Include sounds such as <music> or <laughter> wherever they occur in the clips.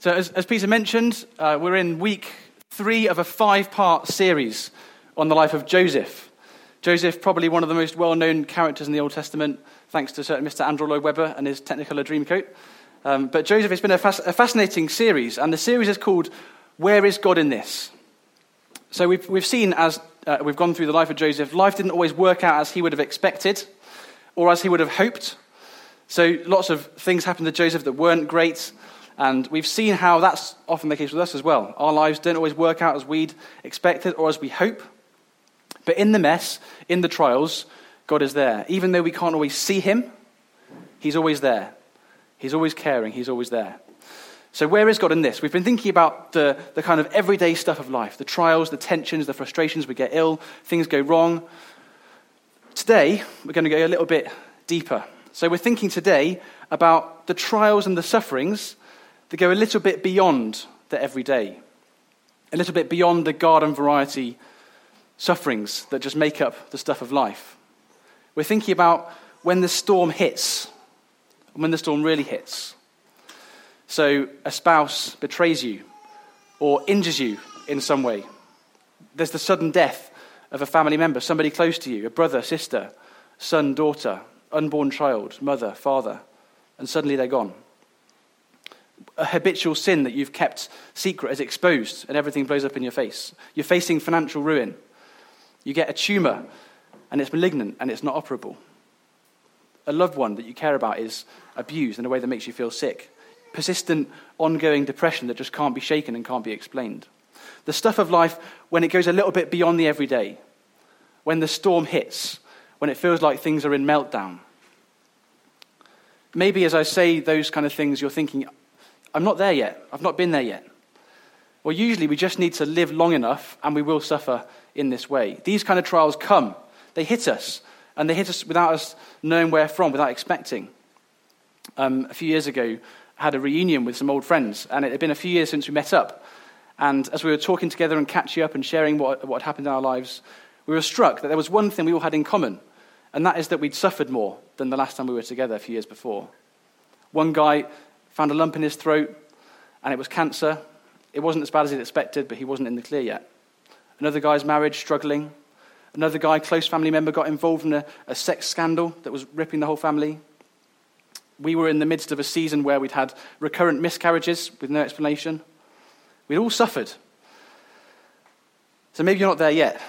So, as, as Peter mentioned, uh, we're in week three of a five part series on the life of Joseph. Joseph, probably one of the most well known characters in the Old Testament, thanks to certain Mr. Andrew Lloyd Webber and his Technicolor Dreamcoat. Um, but Joseph, it's been a, fas- a fascinating series, and the series is called Where is God in This? So, we've, we've seen as uh, we've gone through the life of Joseph, life didn't always work out as he would have expected or as he would have hoped. So, lots of things happened to Joseph that weren't great. And we've seen how that's often the case with us as well. Our lives don't always work out as we'd expected or as we hope. But in the mess, in the trials, God is there. Even though we can't always see Him, He's always there. He's always caring. He's always there. So, where is God in this? We've been thinking about the, the kind of everyday stuff of life the trials, the tensions, the frustrations. We get ill, things go wrong. Today, we're going to go a little bit deeper. So, we're thinking today about the trials and the sufferings that go a little bit beyond the everyday, a little bit beyond the garden variety sufferings that just make up the stuff of life. We're thinking about when the storm hits, when the storm really hits. So, a spouse betrays you or injures you in some way. There's the sudden death of a family member, somebody close to you, a brother, sister, son, daughter, unborn child, mother, father, and suddenly they're gone a habitual sin that you've kept secret is exposed and everything blows up in your face. You're facing financial ruin. You get a tumor and it's malignant and it's not operable. A loved one that you care about is abused in a way that makes you feel sick. Persistent, ongoing depression that just can't be shaken and can't be explained. The stuff of life when it goes a little bit beyond the everyday, when the storm hits, when it feels like things are in meltdown. Maybe as I say those kind of things, you're thinking, I'm not there yet. I've not been there yet. Well, usually we just need to live long enough and we will suffer in this way. These kind of trials come, they hit us, and they hit us without us knowing where from, without expecting. Um, a few years ago, I had a reunion with some old friends, and it had been a few years since we met up. And as we were talking together and catching up and sharing what, what had happened in our lives, we were struck that there was one thing we all had in common, and that is that we'd suffered more than the last time we were together a few years before. One guy found a lump in his throat, and it was cancer. It wasn't as bad as he'd expected, but he wasn't in the clear yet. Another guy's marriage struggling. Another guy, close family member, got involved in a, a sex scandal that was ripping the whole family. We were in the midst of a season where we'd had recurrent miscarriages with no explanation. We'd all suffered. So maybe you're not there yet,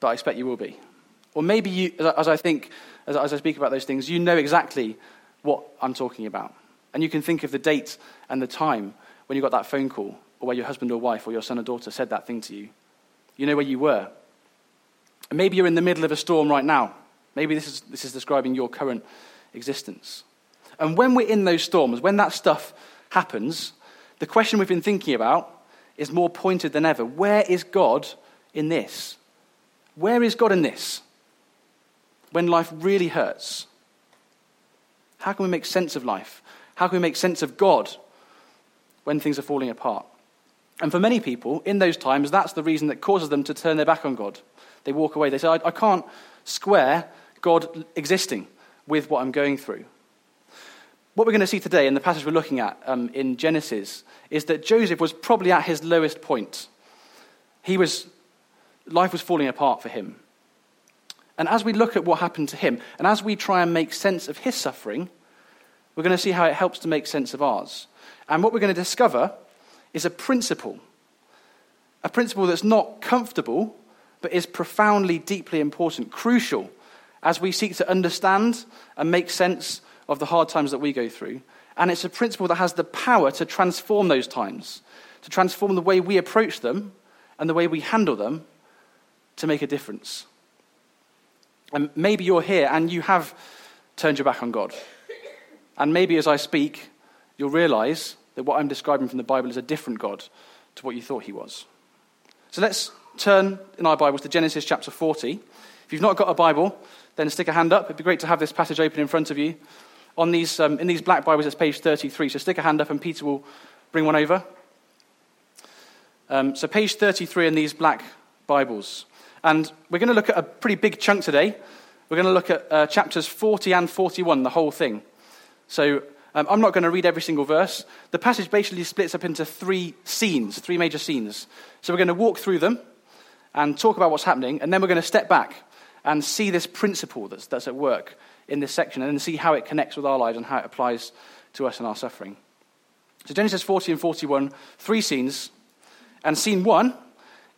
but I expect you will be. Or maybe you, as I think, as I speak about those things, you know exactly what I'm talking about. And you can think of the date and the time when you got that phone call, or where your husband or wife or your son or daughter said that thing to you. You know where you were. And maybe you're in the middle of a storm right now. Maybe this is, this is describing your current existence. And when we're in those storms, when that stuff happens, the question we've been thinking about is more pointed than ever. Where is God in this? Where is God in this? When life really hurts? How can we make sense of life? How can we make sense of God when things are falling apart? And for many people, in those times, that's the reason that causes them to turn their back on God. They walk away. They say, I, I can't square God existing with what I'm going through. What we're going to see today in the passage we're looking at um, in Genesis is that Joseph was probably at his lowest point. He was, life was falling apart for him. And as we look at what happened to him, and as we try and make sense of his suffering, we're going to see how it helps to make sense of ours. And what we're going to discover is a principle. A principle that's not comfortable, but is profoundly, deeply important, crucial, as we seek to understand and make sense of the hard times that we go through. And it's a principle that has the power to transform those times, to transform the way we approach them and the way we handle them to make a difference. And maybe you're here and you have turned your back on God. And maybe as I speak, you'll realize that what I'm describing from the Bible is a different God to what you thought he was. So let's turn in our Bibles to Genesis chapter 40. If you've not got a Bible, then stick a hand up. It'd be great to have this passage open in front of you. On these, um, in these black Bibles, it's page 33. So stick a hand up and Peter will bring one over. Um, so, page 33 in these black Bibles. And we're going to look at a pretty big chunk today. We're going to look at uh, chapters 40 and 41, the whole thing. So Um, I'm not going to read every single verse. The passage basically splits up into three scenes, three major scenes. So we're going to walk through them and talk about what's happening, and then we're going to step back and see this principle that's, that's at work in this section, and then see how it connects with our lives and how it applies to us and our suffering. So Genesis 40 and 41, three scenes. And scene one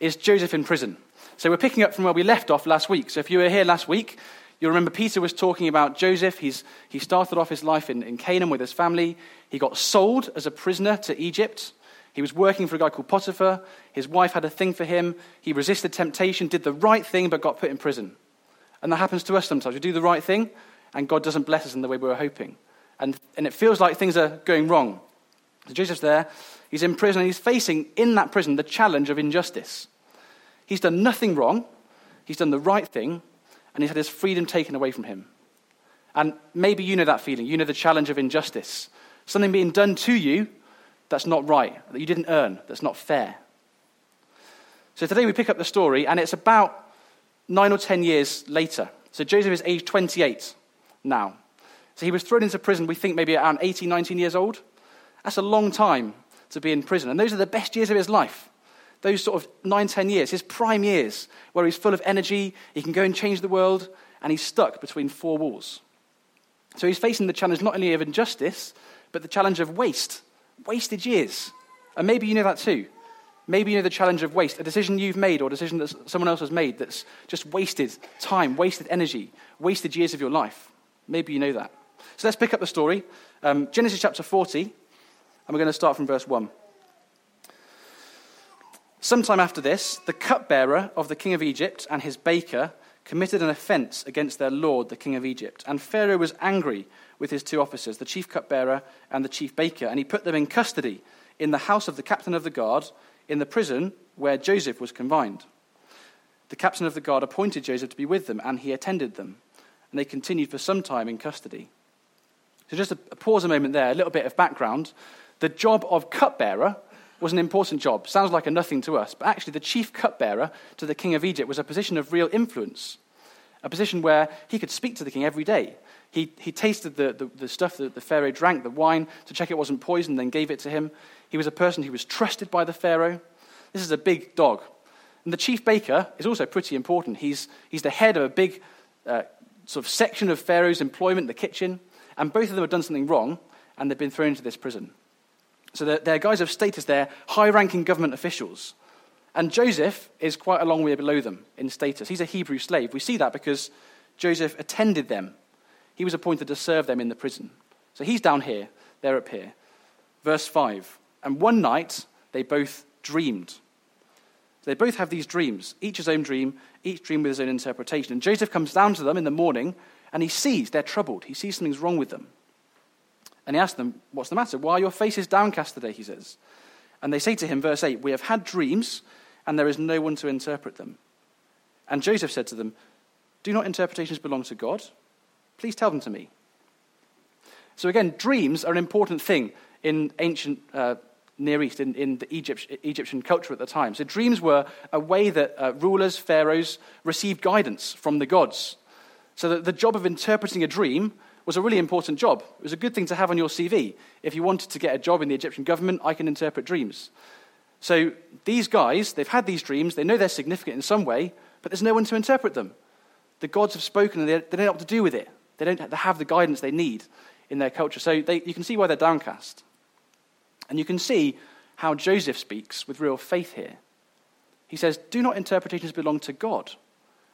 is Joseph in prison. So we're picking up from where we left off last week. So if you were here last week, you remember Peter was talking about Joseph. He's, he started off his life in, in Canaan with his family. He got sold as a prisoner to Egypt. He was working for a guy called Potiphar. His wife had a thing for him. He resisted temptation, did the right thing, but got put in prison. And that happens to us sometimes. We do the right thing, and God doesn't bless us in the way we were hoping. And, and it feels like things are going wrong. So Joseph's there. He's in prison, and he's facing, in that prison, the challenge of injustice. He's done nothing wrong. He's done the right thing, and he's had his freedom taken away from him. And maybe you know that feeling. You know the challenge of injustice. Something being done to you that's not right, that you didn't earn, that's not fair. So today we pick up the story, and it's about nine or ten years later. So Joseph is age 28 now. So he was thrown into prison, we think maybe around 18, 19 years old. That's a long time to be in prison. And those are the best years of his life those sort of nine, ten years, his prime years, where he's full of energy, he can go and change the world, and he's stuck between four walls. So he's facing the challenge not only of injustice, but the challenge of waste, wasted years. And maybe you know that too. Maybe you know the challenge of waste, a decision you've made or a decision that someone else has made that's just wasted time, wasted energy, wasted years of your life. Maybe you know that. So let's pick up the story. Um, Genesis chapter 40, and we're going to start from verse 1. Sometime after this, the cupbearer of the king of Egypt and his baker committed an offense against their lord, the king of Egypt. And Pharaoh was angry with his two officers, the chief cupbearer and the chief baker, and he put them in custody in the house of the captain of the guard, in the prison where Joseph was confined. The captain of the guard appointed Joseph to be with them, and he attended them. And they continued for some time in custody. So, just a, pause a moment there, a little bit of background. The job of cupbearer was an important job. Sounds like a nothing to us, but actually, the chief cupbearer to the king of Egypt was a position of real influence, a position where he could speak to the king every day. He, he tasted the, the, the stuff that the Pharaoh drank, the wine, to check it wasn't poisoned, then gave it to him. He was a person who was trusted by the Pharaoh. This is a big dog. And the chief baker is also pretty important. He's, he's the head of a big uh, sort of section of Pharaoh's employment, the kitchen, and both of them have done something wrong, and they've been thrown into this prison. So they're, they're guys of status, they're high ranking government officials. And Joseph is quite a long way below them in status. He's a Hebrew slave. We see that because Joseph attended them, he was appointed to serve them in the prison. So he's down here, they're up here. Verse 5 And one night they both dreamed. They both have these dreams, each his own dream, each dream with his own interpretation. And Joseph comes down to them in the morning and he sees they're troubled. He sees something's wrong with them. And he asks them, What's the matter? Why are your faces downcast today? He says. And they say to him, verse 8, We have had dreams, and there is no one to interpret them. And Joseph said to them, Do not interpretations belong to God? Please tell them to me. So again, dreams are an important thing in ancient uh, Near East, in, in the Egypt, Egyptian culture at the time. So dreams were a way that uh, rulers, pharaohs, received guidance from the gods. So that the job of interpreting a dream was a really important job. It was a good thing to have on your CV. If you wanted to get a job in the Egyptian government, I can interpret dreams. So these guys, they've had these dreams, they know they're significant in some way, but there's no one to interpret them. The gods have spoken and they, don't know what to do with it. They don't have the guidance they need in their culture. So they, you can see why they're downcast. And you can see how Joseph speaks with real faith here. He says, Do not interpretations belong to God?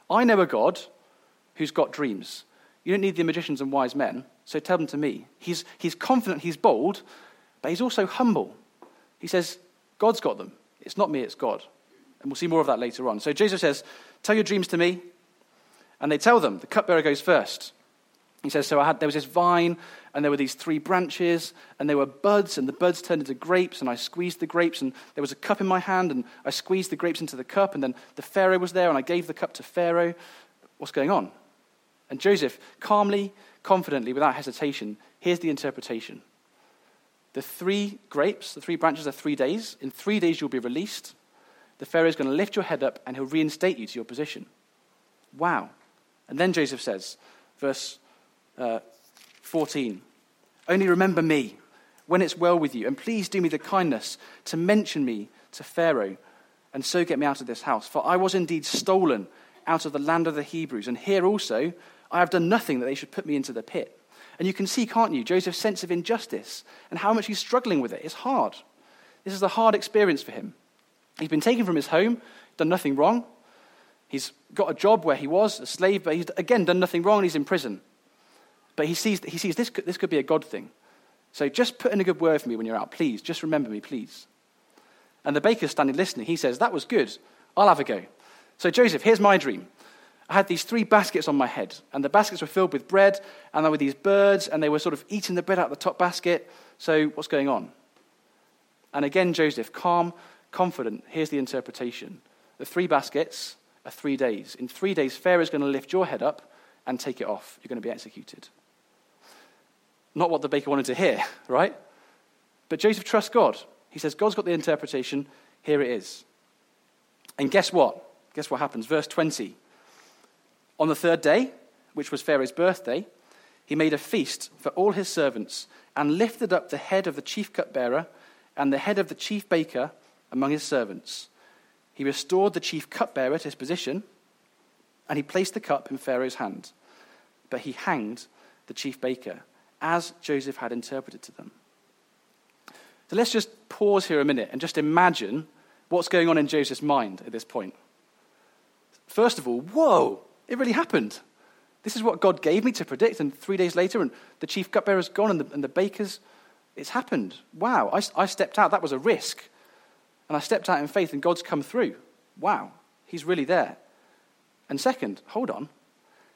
I know a God who's got dreams. You don't need the magicians and wise men, so tell them to me. He's, he's confident, he's bold, but he's also humble. He says, God's got them. It's not me, it's God. And we'll see more of that later on. So Joseph says, Tell your dreams to me. And they tell them. The cupbearer goes first. He says, So I had, there was this vine, and there were these three branches, and there were buds, and the buds turned into grapes, and I squeezed the grapes, and there was a cup in my hand, and I squeezed the grapes into the cup, and then the Pharaoh was there, and I gave the cup to Pharaoh. What's going on? And Joseph, calmly, confidently, without hesitation, here's the interpretation. The three grapes, the three branches are three days. In three days, you'll be released. The Pharaoh is going to lift your head up and he'll reinstate you to your position. Wow. And then Joseph says, verse uh, 14, Only remember me when it's well with you, and please do me the kindness to mention me to Pharaoh, and so get me out of this house. For I was indeed stolen out of the land of the Hebrews, and here also I have done nothing that they should put me into the pit. And you can see, can't you, Joseph's sense of injustice and how much he's struggling with it. It's hard. This is a hard experience for him. He's been taken from his home, done nothing wrong. He's got a job where he was a slave, but he's again done nothing wrong and he's in prison. But he sees, he sees this, could, this could be a God thing. So just put in a good word for me when you're out, please. Just remember me, please. And the baker's standing listening. He says, That was good. I'll have a go. So, Joseph, here's my dream. I had these three baskets on my head, and the baskets were filled with bread, and there were these birds, and they were sort of eating the bread out of the top basket. So, what's going on? And again, Joseph, calm, confident, here's the interpretation. The three baskets are three days. In three days, Pharaoh's going to lift your head up and take it off. You're going to be executed. Not what the baker wanted to hear, <laughs> right? But Joseph trusts God. He says, God's got the interpretation. Here it is. And guess what? Guess what happens? Verse 20. On the third day, which was Pharaoh's birthday, he made a feast for all his servants and lifted up the head of the chief cupbearer and the head of the chief baker among his servants. He restored the chief cupbearer to his position, and he placed the cup in Pharaoh's hand. But he hanged the chief baker, as Joseph had interpreted to them. So let's just pause here a minute and just imagine what's going on in Joseph's mind at this point. First of all, whoa, it really happened. This is what God gave me to predict, and three days later, and the chief cupbearer's gone, and the, and the baker's, it's happened. Wow, I, I stepped out. That was a risk. And I stepped out in faith, and God's come through. Wow, He's really there. And second, hold on.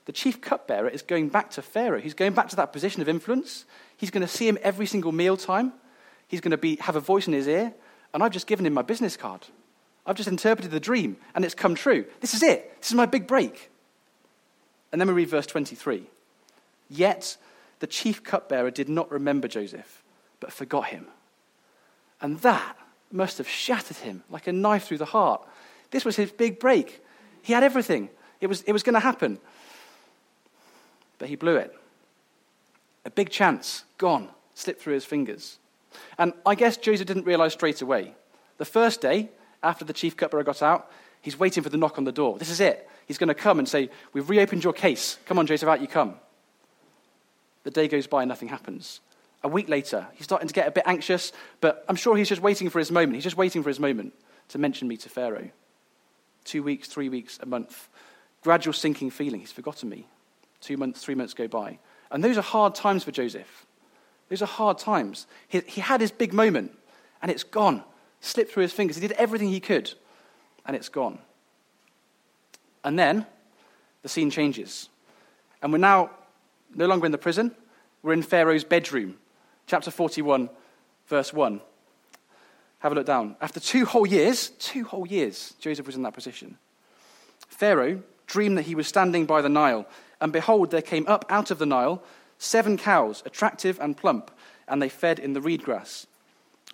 The chief cupbearer is going back to Pharaoh. He's going back to that position of influence. He's going to see him every single mealtime. He's going to be, have a voice in his ear. And I've just given him my business card. I've just interpreted the dream, and it's come true. This is it. This is my big break. And then we read verse 23. Yet the chief cupbearer did not remember Joseph, but forgot him. And that must have shattered him like a knife through the heart. This was his big break. He had everything, it was, it was going to happen. But he blew it. A big chance, gone, slipped through his fingers. And I guess Joseph didn't realize straight away. The first day, after the chief cupbearer got out, he's waiting for the knock on the door. This is it. He's going to come and say, We've reopened your case. Come on, Joseph, out you come. The day goes by and nothing happens. A week later, he's starting to get a bit anxious, but I'm sure he's just waiting for his moment. He's just waiting for his moment to mention me to Pharaoh. Two weeks, three weeks, a month. Gradual sinking feeling. He's forgotten me. Two months, three months go by. And those are hard times for Joseph. Those are hard times. He, he had his big moment, and it's gone. Slipped through his fingers. He did everything he could, and it's gone. And then the scene changes. And we're now no longer in the prison, we're in Pharaoh's bedroom chapter 41, verse 1. Have a look down. After two whole years, two whole years, Joseph was in that position. Pharaoh dreamed that he was standing by the Nile, and behold, there came up out of the Nile seven cows, attractive and plump, and they fed in the reed grass.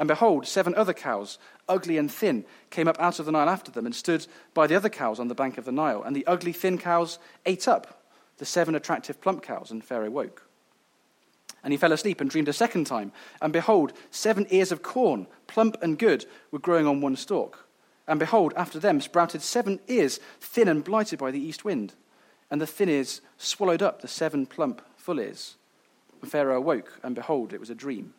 And behold, seven other cows, ugly and thin, came up out of the Nile after them and stood by the other cows on the bank of the Nile. And the ugly, thin cows ate up the seven attractive, plump cows, and Pharaoh woke. And he fell asleep and dreamed a second time. And behold, seven ears of corn, plump and good, were growing on one stalk. And behold, after them sprouted seven ears, thin and blighted by the east wind. And the thin ears swallowed up the seven plump full ears. And Pharaoh awoke, and behold, it was a dream.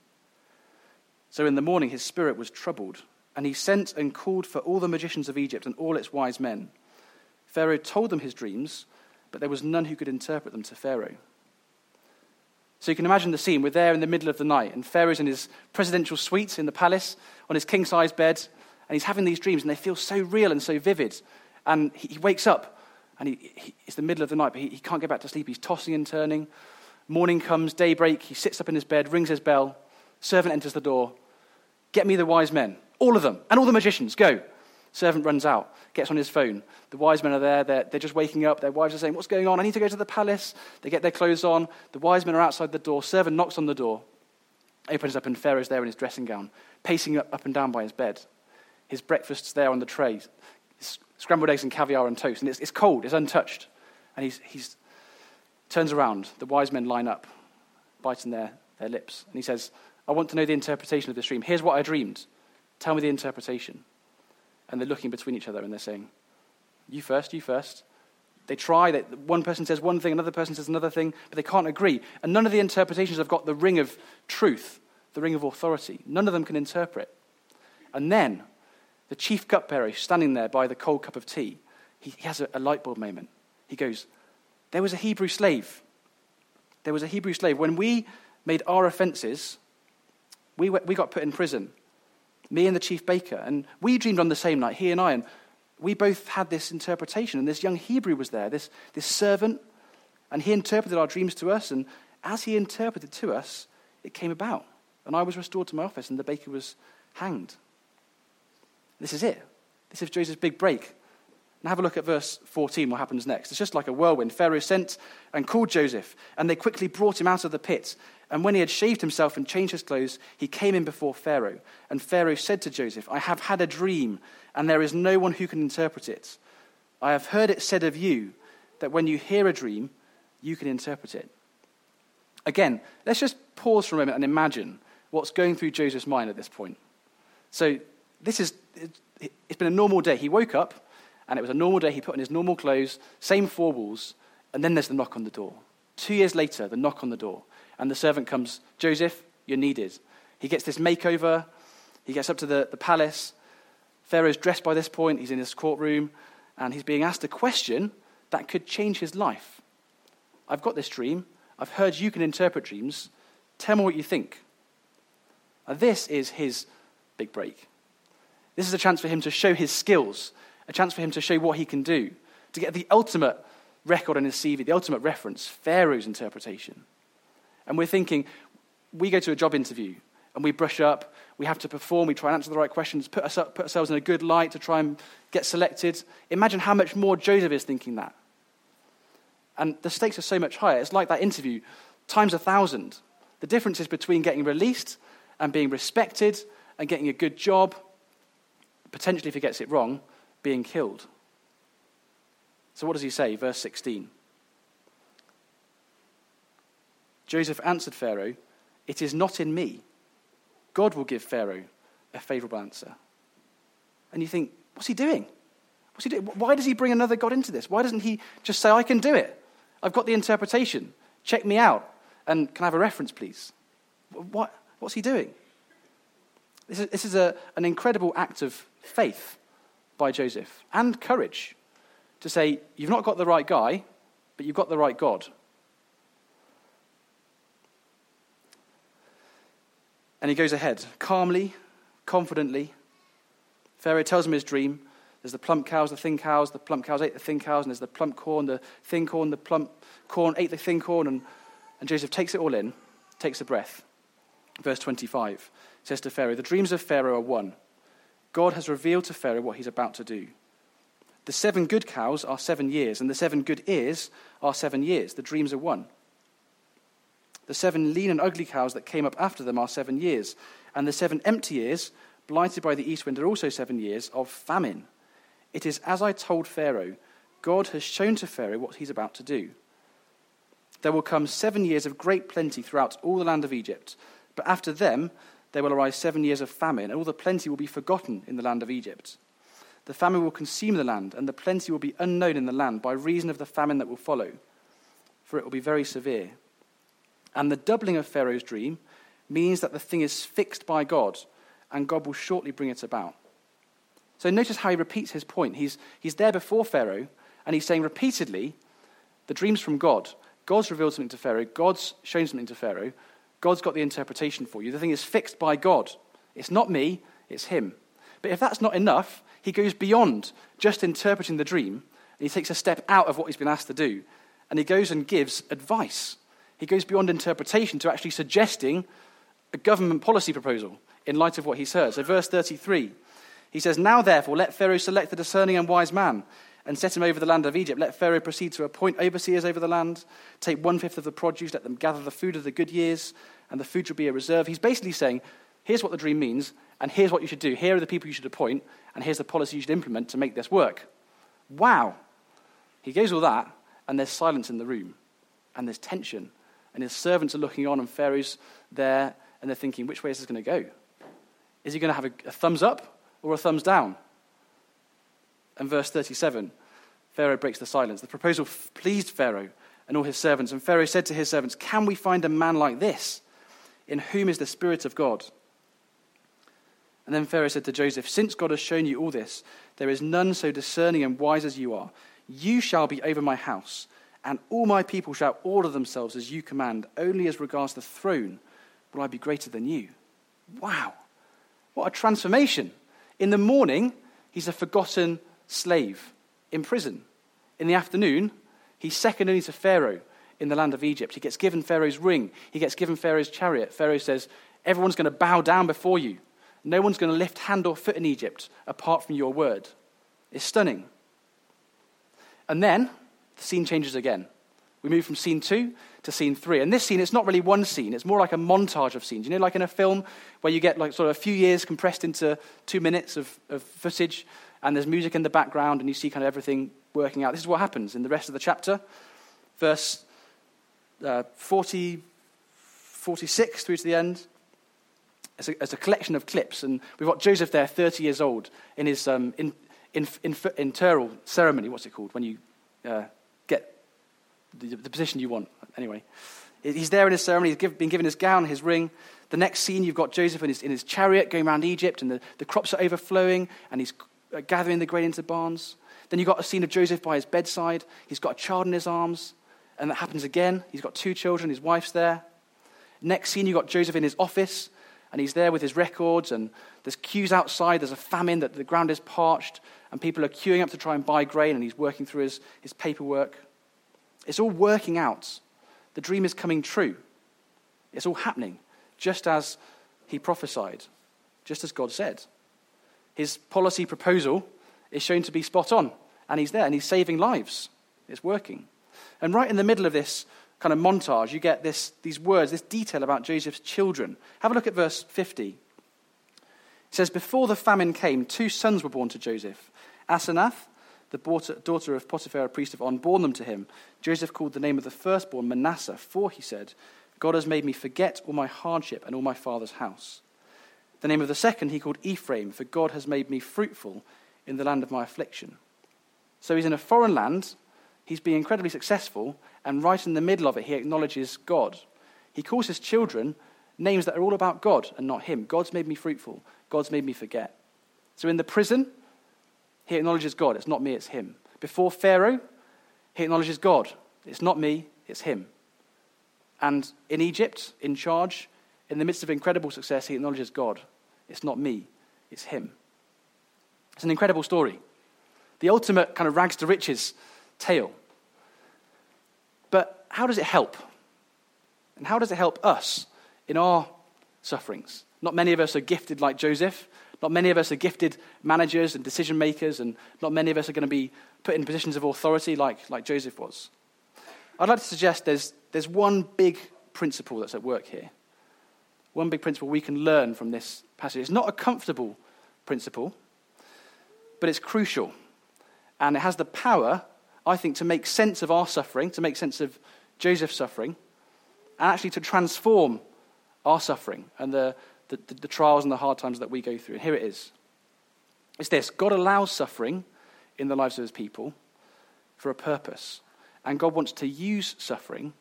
So in the morning his spirit was troubled, and he sent and called for all the magicians of Egypt and all its wise men. Pharaoh told them his dreams, but there was none who could interpret them to Pharaoh. So you can imagine the scene. We're there in the middle of the night, and Pharaoh's in his presidential suite in the palace on his king sized bed, and he's having these dreams, and they feel so real and so vivid. And he, he wakes up, and he, he, it's the middle of the night, but he, he can't get back to sleep. He's tossing and turning. Morning comes, daybreak, he sits up in his bed, rings his bell. Servant enters the door. Get me the wise men, all of them, and all the magicians, go. Servant runs out, gets on his phone. The wise men are there. They're, they're just waking up. Their wives are saying, What's going on? I need to go to the palace. They get their clothes on. The wise men are outside the door. Servant knocks on the door, opens up, and Pharaoh's there in his dressing gown, pacing up, up and down by his bed. His breakfast's there on the tray scrambled eggs and caviar and toast. And it's, it's cold, it's untouched. And he he's turns around. The wise men line up, biting their, their lips. And he says, I want to know the interpretation of this dream. Here's what I dreamed. Tell me the interpretation. And they're looking between each other and they're saying, You first, you first. They try, they, one person says one thing, another person says another thing, but they can't agree. And none of the interpretations have got the ring of truth, the ring of authority. None of them can interpret. And then the chief cupbearer, standing there by the cold cup of tea, he, he has a, a light bulb moment. He goes, There was a Hebrew slave. There was a Hebrew slave. When we made our offenses, we, we got put in prison, me and the chief baker. And we dreamed on the same night, he and I. And we both had this interpretation. And this young Hebrew was there, this, this servant. And he interpreted our dreams to us. And as he interpreted to us, it came about. And I was restored to my office, and the baker was hanged. This is it. This is Joseph's big break. Now have a look at verse 14, what happens next. It's just like a whirlwind. Pharaoh sent and called Joseph, and they quickly brought him out of the pit. And when he had shaved himself and changed his clothes, he came in before Pharaoh. And Pharaoh said to Joseph, I have had a dream, and there is no one who can interpret it. I have heard it said of you that when you hear a dream, you can interpret it. Again, let's just pause for a moment and imagine what's going through Joseph's mind at this point. So, this is, it's been a normal day. He woke up, and it was a normal day. He put on his normal clothes, same four walls, and then there's the knock on the door. Two years later, the knock on the door. And the servant comes, Joseph, you're needed. He gets this makeover. He gets up to the, the palace. Pharaoh's dressed by this point. He's in his courtroom. And he's being asked a question that could change his life. I've got this dream. I've heard you can interpret dreams. Tell me what you think. Now, this is his big break. This is a chance for him to show his skills, a chance for him to show what he can do, to get the ultimate record on his CV, the ultimate reference, Pharaoh's interpretation. And we're thinking, we go to a job interview and we brush up, we have to perform, we try and answer the right questions, put, us up, put ourselves in a good light to try and get selected. Imagine how much more Joseph is thinking that. And the stakes are so much higher. It's like that interview times a thousand. The difference is between getting released and being respected and getting a good job, potentially, if he gets it wrong, being killed. So, what does he say? Verse 16. Joseph answered Pharaoh, It is not in me. God will give Pharaoh a favorable answer. And you think, what's he doing? What's he doing? Why does he bring another God into this? Why doesn't he just say, I can do it? I've got the interpretation. Check me out. And can I have a reference, please? What, what's he doing? This is, this is a, an incredible act of faith by Joseph and courage to say, You've not got the right guy, but you've got the right God. And he goes ahead, calmly, confidently. Pharaoh tells him his dream. There's the plump cows, the thin cows. The plump cows ate the thin cows, and there's the plump corn, the thin corn, the plump corn ate the thin corn. And, and Joseph takes it all in, takes a breath. Verse 25 says to Pharaoh, The dreams of Pharaoh are one. God has revealed to Pharaoh what he's about to do. The seven good cows are seven years, and the seven good ears are seven years. The dreams are one. The seven lean and ugly cows that came up after them are seven years. And the seven empty ears, blighted by the east wind, are also seven years of famine. It is as I told Pharaoh, God has shown to Pharaoh what he's about to do. There will come seven years of great plenty throughout all the land of Egypt, but after them there will arise seven years of famine, and all the plenty will be forgotten in the land of Egypt. The famine will consume the land, and the plenty will be unknown in the land by reason of the famine that will follow, for it will be very severe. And the doubling of Pharaoh's dream means that the thing is fixed by God, and God will shortly bring it about. So notice how he repeats his point. He's, he's there before Pharaoh, and he's saying repeatedly, the dream's from God. God's revealed something to Pharaoh. God's shown something to Pharaoh. God's got the interpretation for you. The thing is fixed by God. It's not me, it's him. But if that's not enough, he goes beyond just interpreting the dream, and he takes a step out of what he's been asked to do, and he goes and gives advice. He goes beyond interpretation to actually suggesting a government policy proposal in light of what he's heard. So, verse 33, he says, Now therefore, let Pharaoh select a discerning and wise man and set him over the land of Egypt. Let Pharaoh proceed to appoint overseers over the land, take one fifth of the produce, let them gather the food of the good years, and the food shall be a reserve. He's basically saying, Here's what the dream means, and here's what you should do. Here are the people you should appoint, and here's the policy you should implement to make this work. Wow. He goes all that, and there's silence in the room, and there's tension, And his servants are looking on, and Pharaoh's there, and they're thinking, which way is this going to go? Is he going to have a, a thumbs up or a thumbs down? And verse 37 Pharaoh breaks the silence. The proposal pleased Pharaoh and all his servants. And Pharaoh said to his servants, Can we find a man like this, in whom is the Spirit of God? And then Pharaoh said to Joseph, Since God has shown you all this, there is none so discerning and wise as you are. You shall be over my house, and all my people shall order themselves as you command. Only as regards the throne will I be greater than you. Wow. What a transformation. In the morning, he's a forgotten slave in prison. In the afternoon, he's second only to Pharaoh in the land of Egypt. He gets given Pharaoh's ring, he gets given Pharaoh's chariot. Pharaoh says, Everyone's going to bow down before you. No one's going to lift hand or foot in Egypt apart from your word. It's stunning. And then the scene changes again. We move from scene two to scene three. And this scene, it's not really one scene, it's more like a montage of scenes. You know, like in a film where you get like sort of a few years compressed into two minutes of, of footage, and there's music in the background, and you see kind of everything working out. This is what happens in the rest of the chapter. Verse uh, 40, 46 through to the end. It's a, it's a, collection of clips, and we've got Joseph there, 30 years old, in his um, in, in, in, interral ceremony. What's it called? When you uh, get the, the, position you want. Anyway, he's there in his ceremony. He's give, been given his gown, his ring. The next scene, you've got Joseph in his, in his chariot going around Egypt, and the, the crops are overflowing, and he's Uh, gathering the grain into barns. Then you've got a scene of Joseph by his bedside. He's got a child in his arms, and that happens again. He's got two children, his wife's there. Next scene, you've got Joseph in his office, and he's there with his records, and there's queues outside. There's a famine, that the ground is parched, and people are queuing up to try and buy grain, and he's working through his, his paperwork. It's all working out. The dream is coming true. It's all happening, just as he prophesied, just as God said. His policy proposal is shown to be spot on, and he's there, and he's saving lives. It's working. And right in the middle of this kind of montage, you get this, these words, this detail about Joseph's children. Have a look at verse 50. It says, Before the famine came, two sons were born to Joseph. Asenath, the daughter of Potiphar, a priest of On, born them to him. Joseph called the name of the firstborn Manasseh, for he said, God has made me forget all my hardship and all my father's house. The name of the second he called Ephraim, for God has made me fruitful in the land of my affliction. So he's in a foreign land, he's being incredibly successful, and right in the middle of it, he acknowledges God. He calls his children names that are all about God and not him. God's made me fruitful, God's made me forget. So in the prison, he acknowledges God. It's not me, it's him. Before Pharaoh, he acknowledges God. It's not me, it's him. And in Egypt, in charge, in the midst of incredible success, he acknowledges God. It's not me, it's him. It's an incredible story. The ultimate kind of rags to riches tale. But how does it help? And how does it help us in our sufferings? Not many of us are gifted like Joseph. Not many of us are gifted managers and decision makers, and not many of us are going to be put in positions of authority like, like Joseph was. I'd like to suggest there's, there's one big principle that's at work here. One big principle we can learn from this passage. It's not a comfortable principle, but it's crucial. And it has the power, I think, to make sense of our suffering, to make sense of Joseph's suffering, and actually to transform our suffering and the, the, the, trials and the hard times that we go through. And here it is it's this God allows suffering in the lives of his people for a purpose. And God wants to use suffering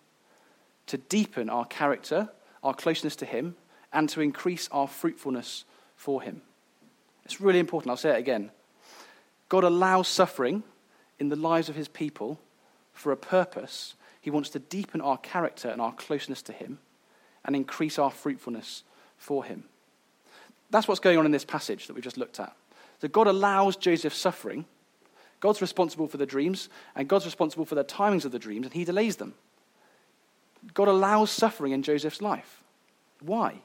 to deepen our character, our closeness to him, and to increase our fruitfulness for him. It's really important. I'll say it again. God allows suffering in the lives of his people for a purpose. He wants to deepen our character and our closeness to him and increase our fruitfulness for him. That's what's going on in this passage that we just looked at. So God allows Joseph's suffering. God's responsible for the dreams, and God's responsible for the timings of the dreams, and he delays them. God allows suffering in Joseph's life. Why?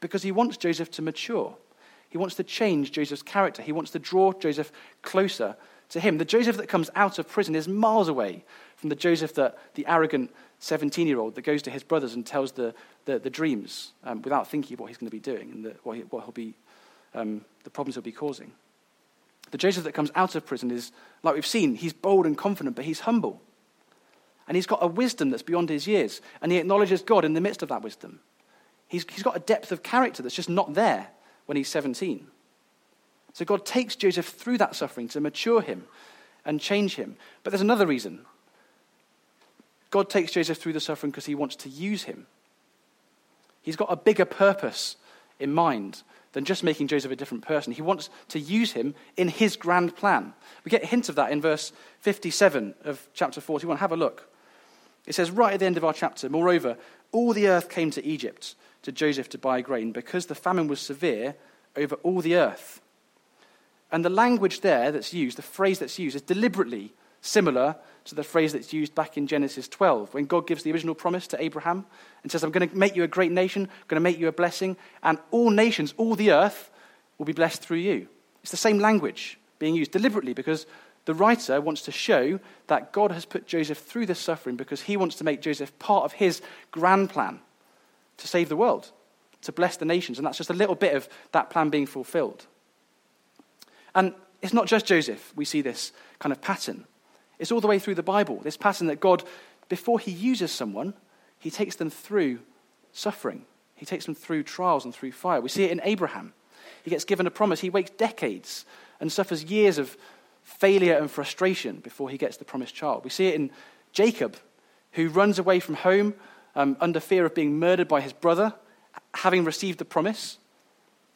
Because he wants Joseph to mature. He wants to change Joseph's character. He wants to draw Joseph closer to him. The Joseph that comes out of prison is miles away from the Joseph that the arrogant 17 year old that goes to his brothers and tells the, the, the dreams um, without thinking of what he's going to be doing and the, what, he, what he'll be, um, the problems he'll be causing. The Joseph that comes out of prison is, like we've seen, he's bold and confident, but he's humble. And he's got a wisdom that's beyond his years. And he acknowledges God in the midst of that wisdom. He's, he's got a depth of character that's just not there when he's 17. So God takes Joseph through that suffering to mature him and change him. But there's another reason. God takes Joseph through the suffering because he wants to use him. He's got a bigger purpose in mind than just making Joseph a different person. He wants to use him in his grand plan. We get a hint of that in verse 57 of chapter 41. Have a look. It says right at the end of our chapter, Moreover, all the earth came to Egypt to Joseph to buy grain because the famine was severe over all the earth. And the language there that's used, the phrase that's used, is deliberately similar to the phrase that's used back in Genesis 12 when God gives the original promise to Abraham and says, I'm going to make you a great nation, I'm going to make you a blessing, and all nations, all the earth will be blessed through you. It's the same language being used deliberately because the writer wants to show that God has put Joseph through this suffering because he wants to make Joseph part of his grand plan to save the world, to bless the nations. And that's just a little bit of that plan being fulfilled. And it's not just Joseph, we see this kind of pattern. It's all the way through the Bible, this pattern that God, before he uses someone, he takes them through suffering. He takes them through trials and through fire. We see it in Abraham. He gets given a promise. He waits decades and suffers years of failure and frustration before he gets the promised child. We see it in Jacob, who runs away from home um, under fear of being murdered by his brother, having received the promise,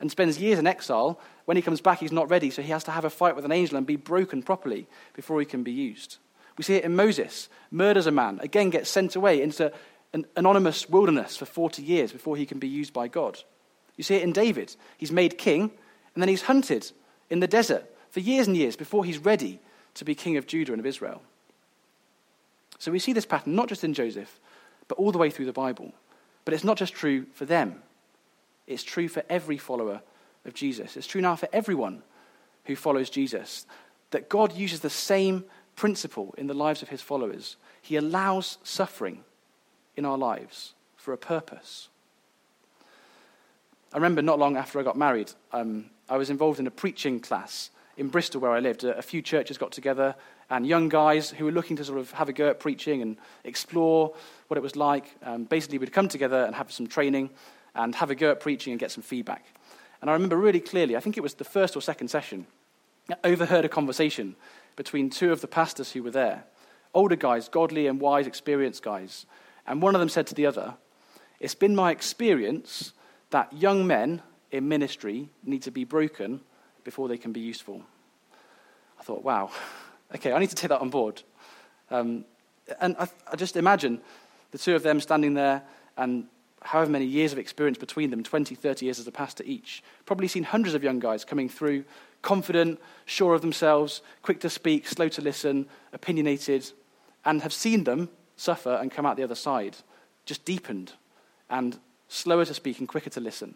and spends years in exile. When he comes back, he's not ready, so he has to have a fight with an angel and be broken properly before he can be used. We see it in Moses, murders a man, again gets sent away into an anonymous wilderness for 40 years before he can be used by God. You see it in David. He's made king, and then he's hunted in the desert for years and years before he's ready to be king of Judah and of Israel. So we see this pattern not just in Joseph, but all the way through the Bible. But it's not just true for them, it's true for every follower of Jesus. It's true now for everyone who follows Jesus that God uses the same principle in the lives of his followers. He allows suffering in our lives for a purpose. I remember not long after I got married, um, I was involved in a preaching class in Bristol where I lived. A, few churches got together and young guys who were looking to sort of have a go at preaching and explore what it was like. Um, basically, we'd come together and have some training and have a go at preaching and get some feedback. And I remember really clearly, I think it was the first or second session, I overheard a conversation between two of the pastors who were there. Older guys, godly and wise, experienced guys. And one of them said to the other, It's been my experience that young men in ministry need to be broken before they can be useful. I thought, wow, <laughs> okay, I need to take that on board. Um, and I, I just imagine the two of them standing there and however many years of experience between them 20, 30 years as a pastor each. Probably seen hundreds of young guys coming through, confident, sure of themselves, quick to speak, slow to listen, opinionated, and have seen them suffer and come out the other side, just deepened and slower to speak and quicker to listen.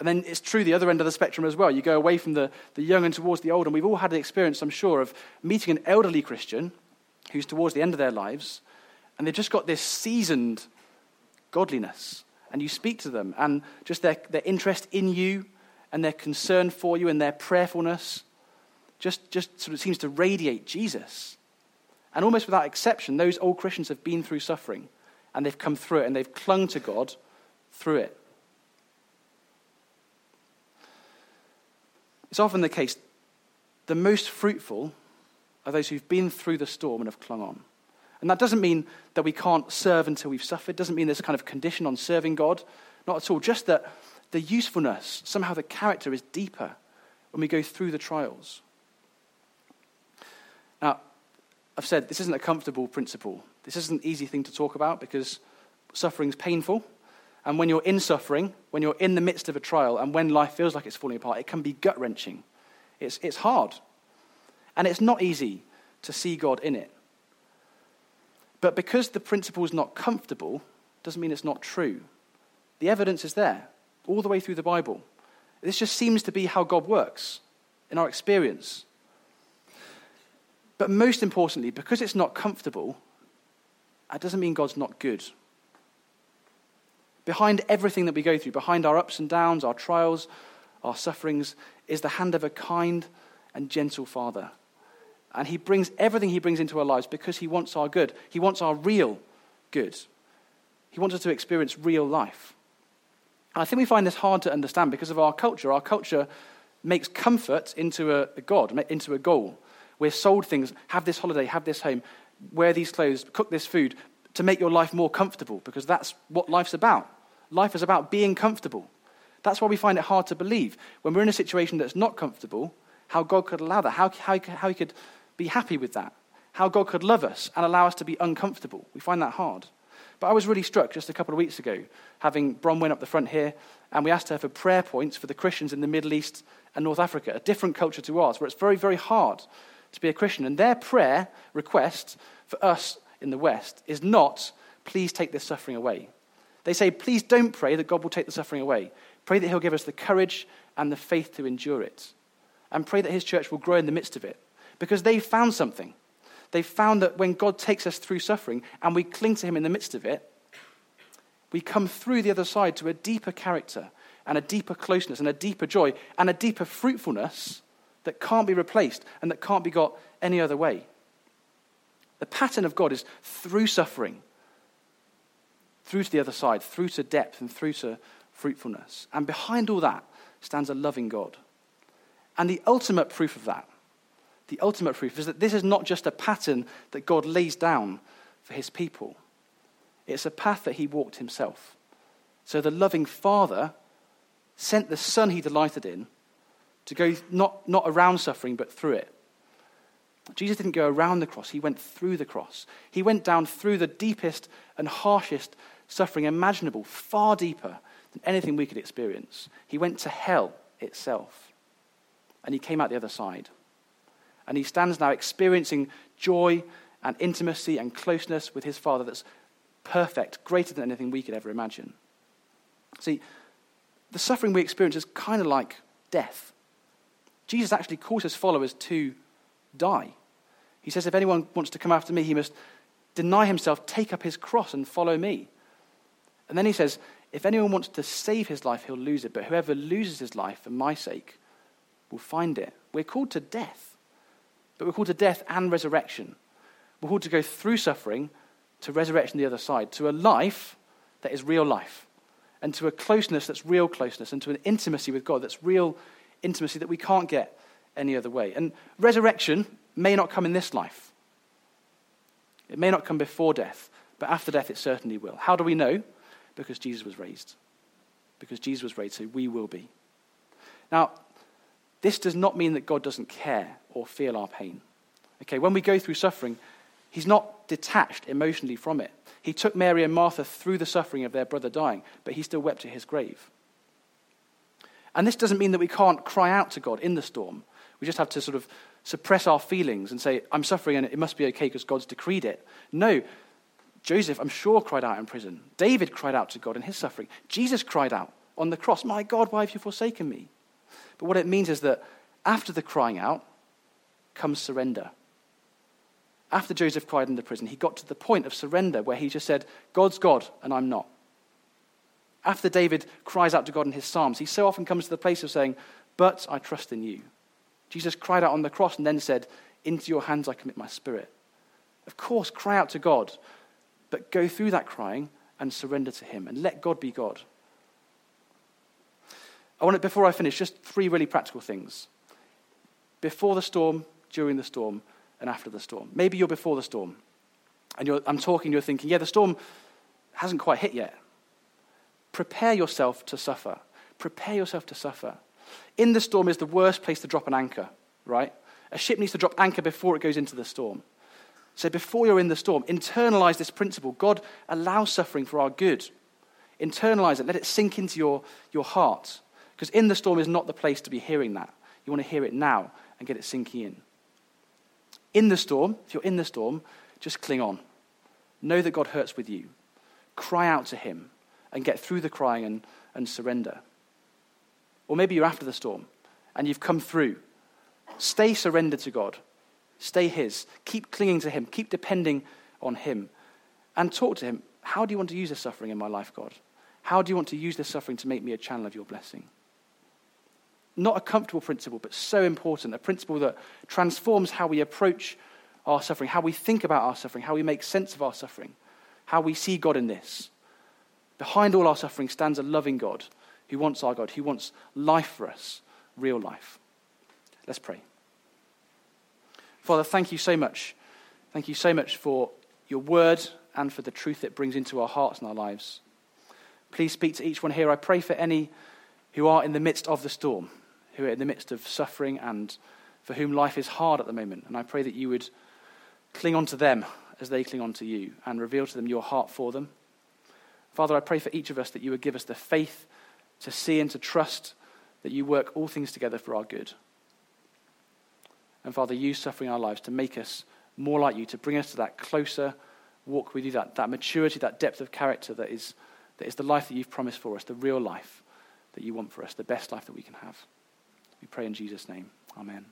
And then it's true the other end of the spectrum as well. You go away from the, the young and towards the old, and we've all had the experience, I'm sure, of meeting an elderly Christian who's towards the end of their lives, and they've just got this seasoned godliness. And you speak to them, and just their, their interest in you and their concern for you and their prayerfulness just, just sort of seems to radiate Jesus. And almost without exception, those old Christians have been through suffering, and they've come through it, and they've clung to God through it. It's often the case the most fruitful are those who've been through the storm and have clung on. And that doesn't mean that we can't serve until we've suffered. Doesn't mean there's a kind of condition on serving God. Not at all. Just that the usefulness, somehow the character is deeper when we go through the trials. Now, I've said this isn't a comfortable principle. This isn't an easy thing to talk about because suffering's painful. And when you're in suffering, when you're in the midst of a trial, and when life feels like it's falling apart, it can be gut wrenching. It's, it's hard. And it's not easy to see God in it. But because the principle is not comfortable, doesn't mean it's not true. The evidence is there, all the way through the Bible. This just seems to be how God works in our experience. But most importantly, because it's not comfortable, that doesn't mean God's not good. Behind everything that we go through, behind our ups and downs, our trials, our sufferings, is the hand of a kind and gentle Father. And He brings everything He brings into our lives because He wants our good. He wants our real good. He wants us to experience real life. And I think we find this hard to understand because of our culture. Our culture makes comfort into a, a God, into a goal. We're sold things, have this holiday, have this home, wear these clothes, cook this food to make your life more comfortable because that's what life's about. Life is about being comfortable. That's why we find it hard to believe when we're in a situation that's not comfortable, how God could allow that, how, how, how He could be happy with that, how God could love us and allow us to be uncomfortable. We find that hard. But I was really struck just a couple of weeks ago, having Bronwyn up the front here, and we asked her for prayer points for the Christians in the Middle East and North Africa, a different culture to ours, where it's very, very hard to be a Christian. And their prayer request for us in the West is not, please take this suffering away. They say, please don't pray that God will take the suffering away. Pray that He'll give us the courage and the faith to endure it. And pray that His church will grow in the midst of it. Because they've found something. They've found that when God takes us through suffering and we cling to Him in the midst of it, we come through the other side to a deeper character and a deeper closeness and a deeper joy and a deeper fruitfulness that can't be replaced and that can't be got any other way. The pattern of God is through suffering, through to the other side, through to depth and through to fruitfulness. And behind all that stands a loving God. And the ultimate proof of that the ultimate proof is that this is not just a pattern that God lays down for his people, it's a path that he walked himself. So the loving Father sent the Son he delighted in to go not, not around suffering, but through it. Jesus didn't go around the cross, he went through the cross. He went down through the deepest and harshest suffering imaginable, far deeper than anything we could experience. He went to hell itself, and he came out the other side. And he stands now experiencing joy and intimacy and closeness with his Father that's perfect, greater than anything we could ever imagine. See, the suffering we experience is kind of like death. Jesus actually calls his followers to die. He says, If anyone wants to come after me, he must deny himself, take up his cross, and follow me. And then he says, If anyone wants to save his life, he'll lose it. But whoever loses his life for my sake will find it. We're called to death. But we're called to death and resurrection. We're called to go through suffering to resurrection the other side, to a life that is real life, and to a closeness that's real closeness, and to an intimacy with God that's real intimacy that we can't get any other way. And resurrection may not come in this life, it may not come before death, but after death it certainly will. How do we know? Because Jesus was raised. Because Jesus was raised, so we will be. Now, this does not mean that God doesn't care or feel our pain. Okay, when we go through suffering, He's not detached emotionally from it. He took Mary and Martha through the suffering of their brother dying, but He still wept at his grave. And this doesn't mean that we can't cry out to God in the storm. We just have to sort of suppress our feelings and say, I'm suffering and it must be okay because God's decreed it. No. Joseph, I'm sure, cried out in prison. David cried out to God in his suffering. Jesus cried out on the cross, My God, why have you forsaken me? But what it means is that after the crying out comes surrender. After Joseph cried in the prison, he got to the point of surrender where he just said, God's God and I'm not. After David cries out to God in his Psalms, he so often comes to the place of saying, But I trust in you. Jesus cried out on the cross and then said, Into your hands I commit my spirit. Of course, cry out to God, but go through that crying and surrender to him and let God be God. I want to, before I finish, just three really practical things. Before the storm, during the storm, and after the storm. Maybe you're before the storm, and I'm talking, you're thinking, yeah, the storm hasn't quite hit yet. Prepare yourself to suffer. Prepare yourself to suffer. In the storm is the worst place to drop an anchor, right? A ship needs to drop anchor before it goes into the storm. So before you're in the storm, internalize this principle. God allows suffering for our good. Internalize it. Let it sink into your, your heart. Because in the storm is not the place to be hearing that. You want to hear it now and get it sinking in. In the storm, if you're in the storm, just cling on. Know that God hurts with you. Cry out to Him and get through the crying and, and surrender. Or maybe you're after the storm and you've come through. Stay surrendered to God. Stay His. Keep clinging to Him. Keep depending on Him. And talk to Him. How do you want to use this suffering in my life, God? How do you want to use this suffering to make me a channel of your blessing? not a comfortable principle, but so important, a principle that transforms how we approach our suffering, how we think about our suffering, how we make sense of our suffering, how we see God in this. Behind all our suffering stands a loving God who wants our God, who wants life for us, real life. Let's pray. Father, thank you so much. Thank you so much for your word and for the truth it brings into our hearts and our lives. Please speak to each one here. I pray for any who are in the midst of the storm, who are in the midst of suffering and for whom life is hard at the moment. And I pray that you would cling on to them as they cling on to you and reveal to them your heart for them. Father, I pray for each of us that you would give us the faith to see and to trust that you work all things together for our good. And Father, use suffering in our lives to make us more like you, to bring us to that closer walk with you, that, that maturity, that depth of character that is, that is the life that you've promised for us, the real life that you want for us, the best life that we can have. We pray in Jesus' name. Amen.